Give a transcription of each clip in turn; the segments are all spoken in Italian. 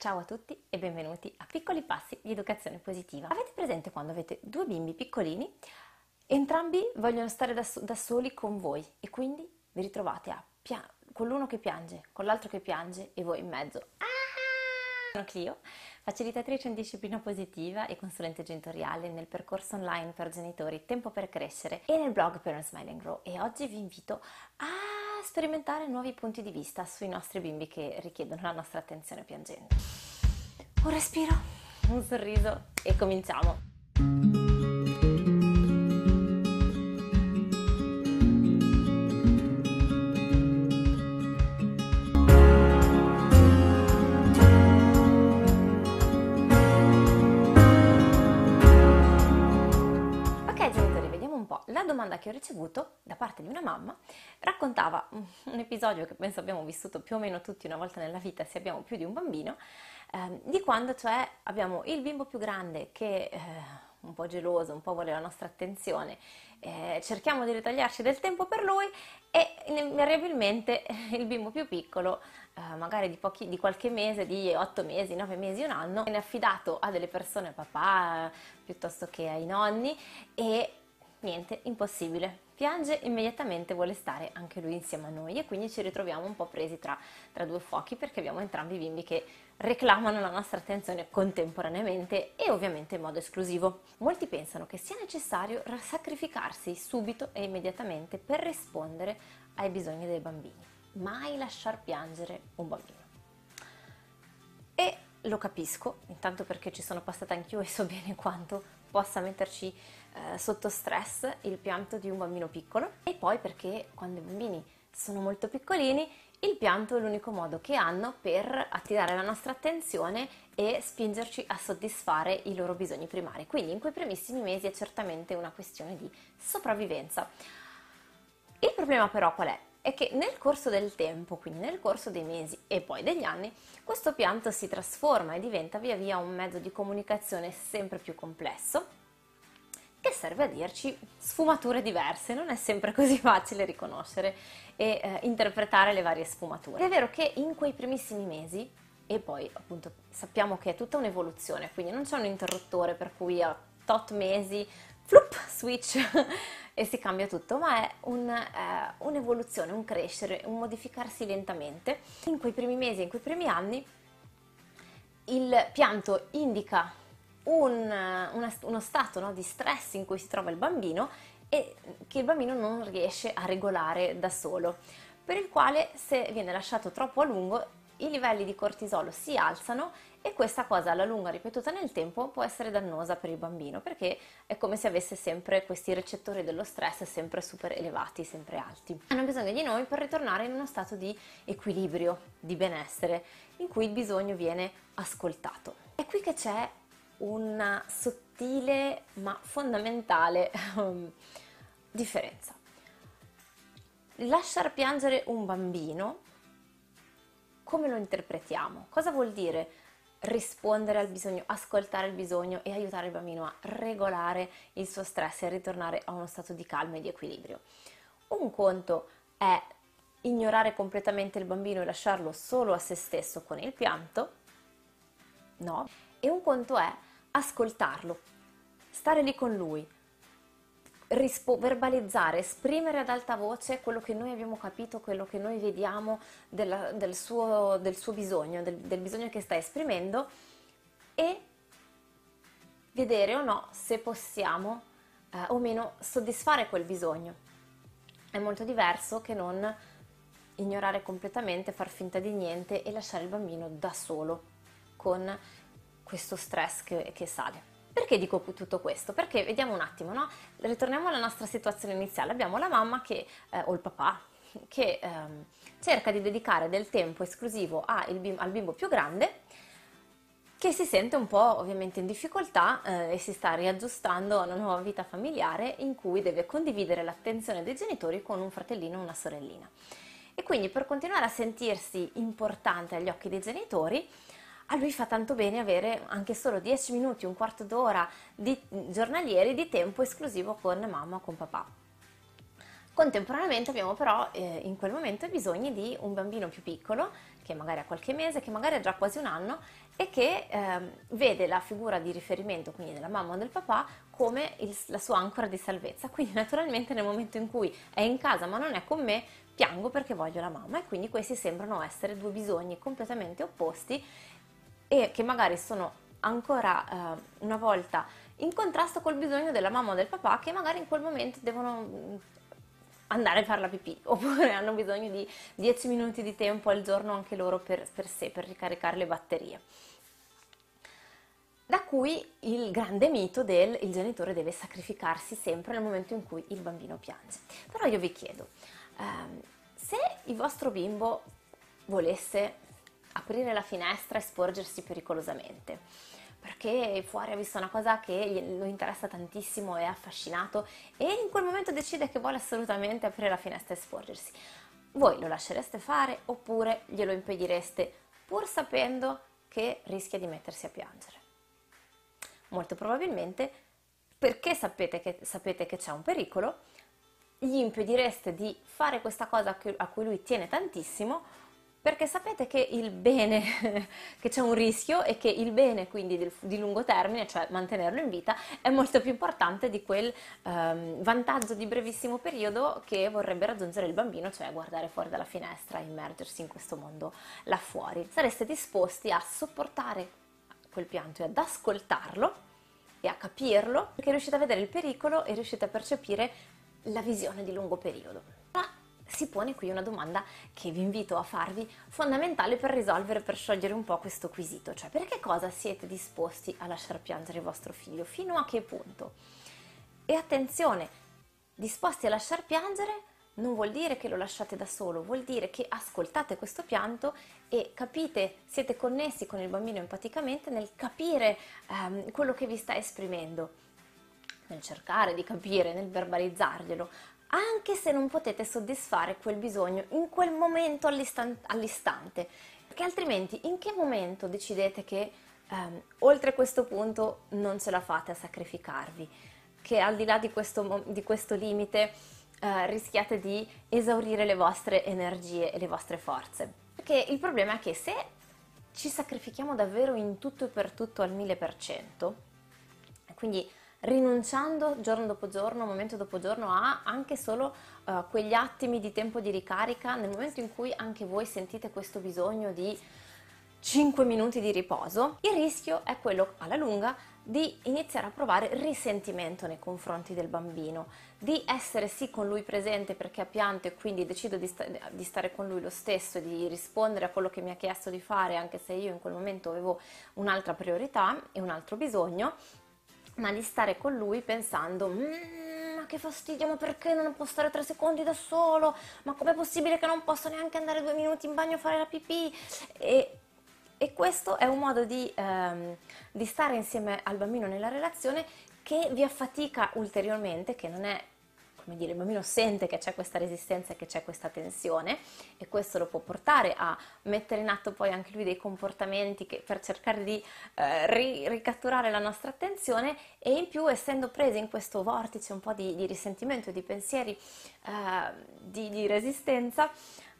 Ciao a tutti e benvenuti a Piccoli Passi di Educazione Positiva. Avete presente quando avete due bimbi piccolini? Entrambi vogliono stare da, da soli con voi e quindi vi ritrovate a pia- con l'uno che piange, con l'altro che piange e voi in mezzo. Ah! Sono Clio, facilitatrice in disciplina positiva e consulente genitoriale nel percorso online per genitori Tempo per Crescere e nel blog Parent Smile and Grow e oggi vi invito a sperimentare nuovi punti di vista sui nostri bimbi che richiedono la nostra attenzione piangendo. Un respiro, un sorriso e cominciamo. Che ho ricevuto da parte di una mamma raccontava un episodio che penso abbiamo vissuto più o meno tutti una volta nella vita se abbiamo più di un bambino, eh, di quando cioè abbiamo il bimbo più grande che eh, un po' geloso, un po' vuole la nostra attenzione, eh, cerchiamo di ritagliarci del tempo per lui e invariabilmente il bimbo più piccolo, eh, magari di, pochi, di, qualche mese, di 8 mesi, 9 mesi, un anno, viene affidato a delle persone, papà piuttosto che ai nonni e niente, impossibile. Piange immediatamente, vuole stare anche lui insieme a noi e quindi ci ritroviamo un po' presi tra, tra due fuochi perché abbiamo entrambi i bimbi che reclamano la nostra attenzione contemporaneamente e ovviamente in modo esclusivo. Molti pensano che sia necessario sacrificarsi subito e immediatamente per rispondere ai bisogni dei bambini. Mai lasciar piangere un bambino. E lo capisco, intanto perché ci sono passata anch'io e so bene quanto possa metterci eh, sotto stress il pianto di un bambino piccolo e poi perché quando i bambini sono molto piccolini il pianto è l'unico modo che hanno per attirare la nostra attenzione e spingerci a soddisfare i loro bisogni primari. Quindi in quei primissimi mesi è certamente una questione di sopravvivenza. Il problema però qual è? È che nel corso del tempo, quindi nel corso dei mesi e poi degli anni, questo pianto si trasforma e diventa via via un mezzo di comunicazione sempre più complesso serve a dirci sfumature diverse, non è sempre così facile riconoscere e eh, interpretare le varie sfumature. È vero che in quei primissimi mesi, e poi appunto sappiamo che è tutta un'evoluzione, quindi non c'è un interruttore per cui a tot mesi, flup, switch e si cambia tutto, ma è un, eh, un'evoluzione, un crescere, un modificarsi lentamente. In quei primi mesi, in quei primi anni, il pianto indica un, una, uno stato no, di stress in cui si trova il bambino e che il bambino non riesce a regolare da solo, per il quale se viene lasciato troppo a lungo i livelli di cortisolo si alzano e questa cosa alla lunga ripetuta nel tempo può essere dannosa per il bambino perché è come se avesse sempre questi recettori dello stress sempre super elevati, sempre alti. Hanno bisogno di noi per ritornare in uno stato di equilibrio, di benessere, in cui il bisogno viene ascoltato. È qui che c'è una sottile ma fondamentale um, differenza. Lasciar piangere un bambino, come lo interpretiamo? Cosa vuol dire rispondere al bisogno, ascoltare il bisogno e aiutare il bambino a regolare il suo stress e a ritornare a uno stato di calma e di equilibrio? Un conto è ignorare completamente il bambino e lasciarlo solo a se stesso con il pianto, no? E un conto è ascoltarlo, stare lì con lui, rispo- verbalizzare, esprimere ad alta voce quello che noi abbiamo capito, quello che noi vediamo della, del, suo, del, suo, bisogno, del, del bisogno che sta esprimendo e vedere o no se possiamo eh, o meno soddisfare quel bisogno. È molto diverso che non ignorare completamente, far finta di niente e lasciare il bambino da solo con questo stress che, che sale. Perché dico tutto questo? Perché vediamo un attimo, no? Ritorniamo alla nostra situazione iniziale. Abbiamo la mamma che, eh, o il papà che ehm, cerca di dedicare del tempo esclusivo bimbo, al bimbo più grande che si sente un po' ovviamente in difficoltà eh, e si sta riaggiustando a una nuova vita familiare in cui deve condividere l'attenzione dei genitori con un fratellino o una sorellina. E quindi per continuare a sentirsi importante agli occhi dei genitori, a lui fa tanto bene avere anche solo 10 minuti, un quarto d'ora di, giornalieri di tempo esclusivo con mamma o con papà. Contemporaneamente abbiamo però eh, in quel momento bisogno di un bambino più piccolo, che magari ha qualche mese, che magari ha già quasi un anno, e che eh, vede la figura di riferimento, quindi della mamma o del papà, come il, la sua ancora di salvezza. Quindi naturalmente nel momento in cui è in casa ma non è con me, piango perché voglio la mamma e quindi questi sembrano essere due bisogni completamente opposti e che magari sono ancora eh, una volta in contrasto col bisogno della mamma o del papà che magari in quel momento devono mm, andare a fare la pipì oppure hanno bisogno di 10 minuti di tempo al giorno anche loro per, per sé, per ricaricare le batterie. Da cui il grande mito del il genitore deve sacrificarsi sempre nel momento in cui il bambino piange. Però io vi chiedo, ehm, se il vostro bimbo volesse aprire la finestra e sporgersi pericolosamente, perché fuori ha visto una cosa che lo interessa tantissimo, è affascinato e in quel momento decide che vuole assolutamente aprire la finestra e sporgersi. Voi lo lascereste fare oppure glielo impedireste pur sapendo che rischia di mettersi a piangere? Molto probabilmente perché sapete che, sapete che c'è un pericolo, gli impedireste di fare questa cosa a cui lui tiene tantissimo perché sapete che il bene, che c'è un rischio e che il bene quindi di, di lungo termine, cioè mantenerlo in vita, è molto più importante di quel um, vantaggio di brevissimo periodo che vorrebbe raggiungere il bambino, cioè guardare fuori dalla finestra, immergersi in questo mondo là fuori. Sareste disposti a sopportare quel pianto e ad ascoltarlo e a capirlo perché riuscite a vedere il pericolo e riuscite a percepire la visione di lungo periodo. Si pone qui una domanda che vi invito a farvi, fondamentale per risolvere, per sciogliere un po' questo quesito, cioè per che cosa siete disposti a lasciar piangere vostro figlio, fino a che punto? E attenzione, disposti a lasciar piangere non vuol dire che lo lasciate da solo, vuol dire che ascoltate questo pianto e capite, siete connessi con il bambino empaticamente nel capire ehm, quello che vi sta esprimendo, nel cercare di capire, nel verbalizzarglielo, anche se non potete soddisfare quel bisogno in quel momento all'istan- all'istante, perché altrimenti in che momento decidete che ehm, oltre questo punto non ce la fate a sacrificarvi, che al di là di questo, di questo limite eh, rischiate di esaurire le vostre energie e le vostre forze. Perché il problema è che se ci sacrifichiamo davvero in tutto e per tutto al 1000%, quindi rinunciando giorno dopo giorno, momento dopo giorno a anche solo uh, quegli attimi di tempo di ricarica, nel momento in cui anche voi sentite questo bisogno di 5 minuti di riposo, il rischio è quello alla lunga di iniziare a provare risentimento nei confronti del bambino, di essere sì con lui presente perché ha pianto e quindi decido di, sta- di, stare con lui lo stesso di rispondere a quello che mi ha chiesto di fare anche se io in quel momento avevo un'altra priorità e un altro bisogno, ma di stare con lui pensando mm, ma che fastidio, ma perché non può stare tre secondi da solo? Ma com'è possibile che non possa neanche andare due minuti in bagno a fare la pipì? E e questo è un modo di, ehm, di stare insieme al bambino nella relazione che vi affatica ulteriormente, che non è come dire, il bambino sente che c'è questa resistenza e che c'è questa tensione e questo lo può portare a mettere in atto poi anche lui dei comportamenti che, per cercare di eh, ri- ricatturare la nostra attenzione e in più essendo presi in questo vortice un po' di, di risentimento, di pensieri, eh, di, di, resistenza,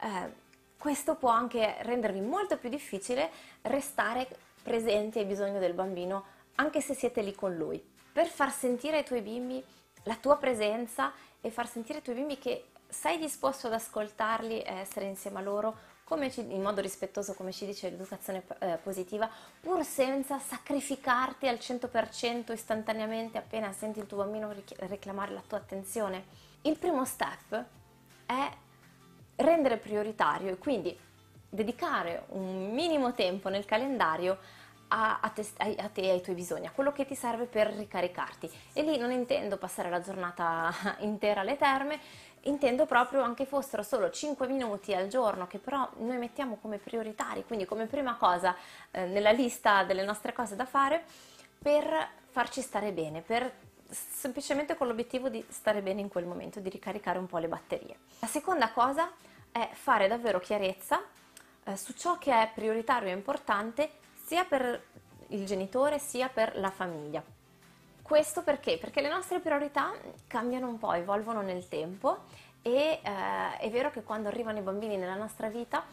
eh, questo può anche rendervi molto più difficile restare presenti ai bisogni del bambino anche se siete lì con lui, per far sentire ai tuoi bimbi la tua presenza e far sentire ai tuoi bimbi che sei disposto ad ascoltarli e essere insieme a loro ci, in modo rispettoso, come ci dice l'educazione eh, positiva, pur senza sacrificarti al 100% istantaneamente appena senti il tuo bambino reclamare la tua attenzione. Il primo step è rendere prioritario e quindi dedicare un minimo tempo nel calendario a, a, te, a, te, e ai tuoi bisogni, a quello che ti serve per ricaricarti. E lì non intendo passare la giornata intera alle terme, intendo proprio anche fossero solo 5 minuti al giorno che però noi mettiamo come prioritari, quindi come prima cosa eh, nella lista delle nostre cose da fare per farci stare bene, per semplicemente con l'obiettivo di stare bene in quel momento, di ricaricare un po' le batterie. La seconda cosa è fare davvero chiarezza eh, su ciò che è prioritario e importante sia per il genitore sia per la famiglia. Questo perché? Perché le nostre priorità cambiano un po', evolvono nel tempo e eh, è vero che quando arrivano i bambini nella nostra vita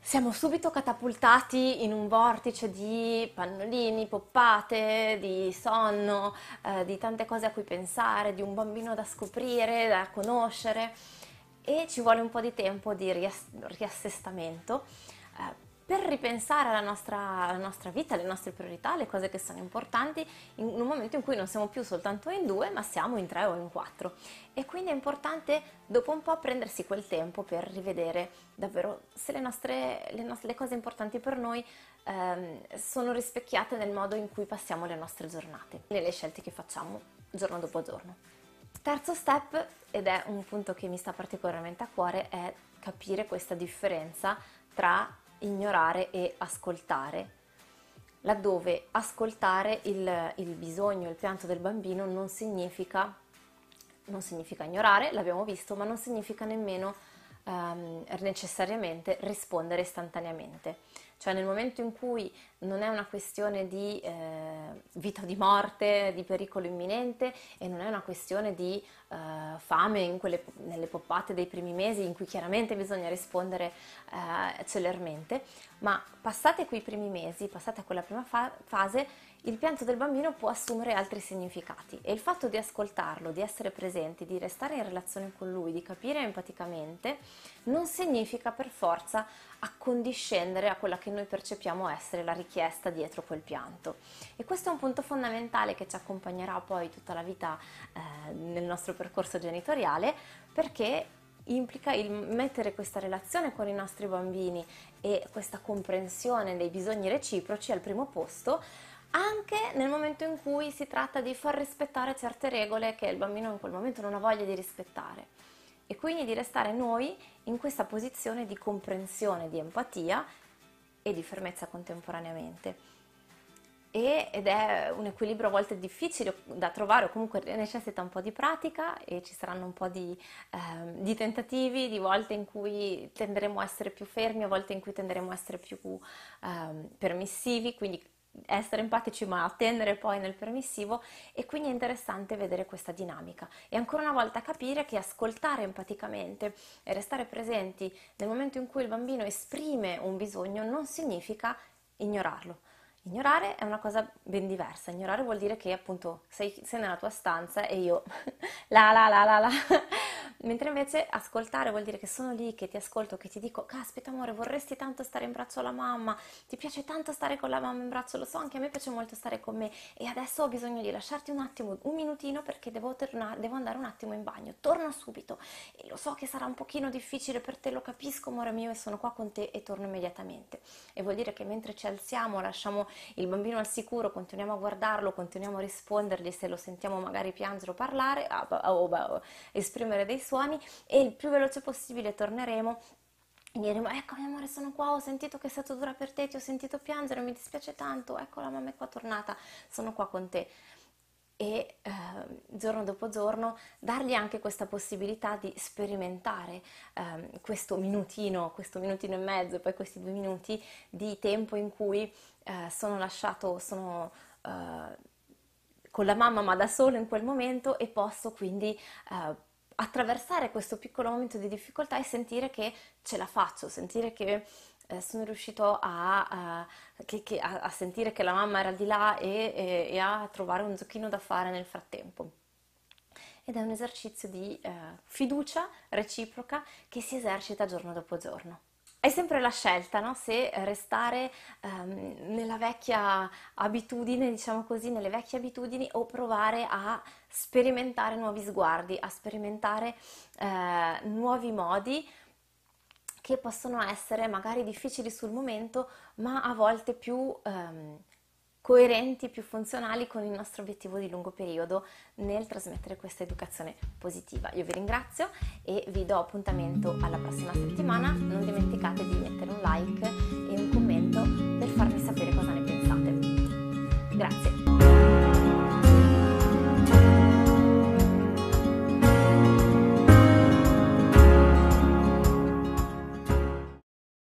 siamo subito catapultati in un vortice di pannolini, poppate, di sonno, eh, di tante cose a cui pensare, di un bambino da scoprire, da conoscere e ci vuole un po' di tempo di riassestamento eh, per ripensare alla nostra, alla nostra, vita, alle nostre priorità, alle cose che sono importanti, in un momento in cui non siamo più soltanto in due, ma siamo in tre o in quattro. E quindi è importante dopo un po' prendersi quel tempo per rivedere davvero se le, nostre, le, nostre, le cose importanti per noi ehm, sono rispecchiate nel modo in cui passiamo le nostre giornate, nelle scelte che facciamo giorno dopo giorno. Terzo step, ed è un punto che mi sta particolarmente a cuore, è capire questa differenza tra ignorare e ascoltare, laddove ascoltare il, il bisogno, il pianto del bambino non significa, non significa ignorare, l'abbiamo visto, ma non significa nemmeno um, necessariamente rispondere istantaneamente. Cioè nel momento in cui non è una questione di eh, vita o di morte, di pericolo imminente e non è una questione di eh, fame quelle, nelle poppate dei primi mesi in cui chiaramente bisogna rispondere eh, celermente, ma passate quei primi mesi, passate quella prima fa- fase, il pianto del bambino può assumere altri significati e il fatto di ascoltarlo, di essere presenti, di restare in relazione con lui, di capire empaticamente, non significa per forza accondiscendere a quella che noi percepiamo essere la richiesta dietro quel pianto. E questo è un punto fondamentale che ci accompagnerà poi tutta la vita eh, nel nostro percorso genitoriale perché implica il mettere questa relazione con i nostri bambini e questa comprensione dei bisogni reciproci al primo posto anche nel momento in cui si tratta di far rispettare certe regole che il bambino in quel momento non ha voglia di rispettare e quindi di restare noi in questa posizione di comprensione, di empatia e di fermezza contemporaneamente. E, ed è un equilibrio a volte difficile da trovare o comunque necessita un po' di pratica e ci saranno un po' di, eh, di, tentativi, di volte in cui tenderemo a essere più fermi, a volte in cui tenderemo a essere più eh, permissivi, quindi essere empatici ma attendere poi nel permissivo e quindi è interessante vedere questa dinamica e ancora una volta capire che ascoltare empaticamente e restare presenti nel momento in cui il bambino esprime un bisogno non significa ignorarlo. Ignorare è una cosa ben diversa, ignorare vuol dire che appunto sei, sei nella tua stanza e io la la la la la Mentre invece ascoltare vuol dire che sono lì, che ti ascolto, che ti dico, caspita amore, vorresti tanto stare in braccio alla mamma, ti piace tanto stare con la mamma in braccio, lo so, anche a me piace molto stare con me. E adesso ho bisogno di lasciarti un attimo, un minutino perché devo, tornare, devo andare un attimo in bagno, torno subito. E lo so che sarà un pochino difficile per te, lo capisco amore mio e sono qua con te e torno immediatamente. E vuol dire che mentre ci alziamo, lasciamo il bambino al sicuro, continuiamo a guardarlo, continuiamo a rispondergli se lo sentiamo magari piangere o parlare o, o, o esprimere dei suoni e il più veloce possibile torneremo e diremo ecco mio amore sono qua, ho sentito che è stato dura per te, ti ho sentito piangere, mi dispiace tanto, ecco la mamma è qua tornata, sono qua con te. E eh, giorno dopo giorno dargli anche questa possibilità di sperimentare eh, questo minutino, questo minutino e mezzo poi questi due minuti di tempo in cui eh, sono lasciato, sono eh, con la mamma ma da solo in quel momento e posso quindi eh, attraversare questo piccolo momento di difficoltà e sentire che ce la faccio, sentire che eh, sono riuscito a, a, che, che, a, a, sentire che la mamma era di là e, e, e, a trovare un giochino da fare nel frattempo. Ed è un esercizio di eh, fiducia reciproca che si esercita giorno dopo giorno. È sempre la scelta, no? se restare ehm, nella vecchia abitudine, diciamo così, nelle vecchie abitudini o provare a sperimentare nuovi sguardi, a sperimentare eh, nuovi modi che possono essere magari difficili sul momento, ma a volte più ehm, coerenti, più funzionali con il nostro obiettivo di lungo periodo nel trasmettere questa educazione positiva. Io vi ringrazio e vi do appuntamento alla prossima settimana. Non dimenticate di mettere un like e un commento per farmi sapere cosa ne pensate. Grazie.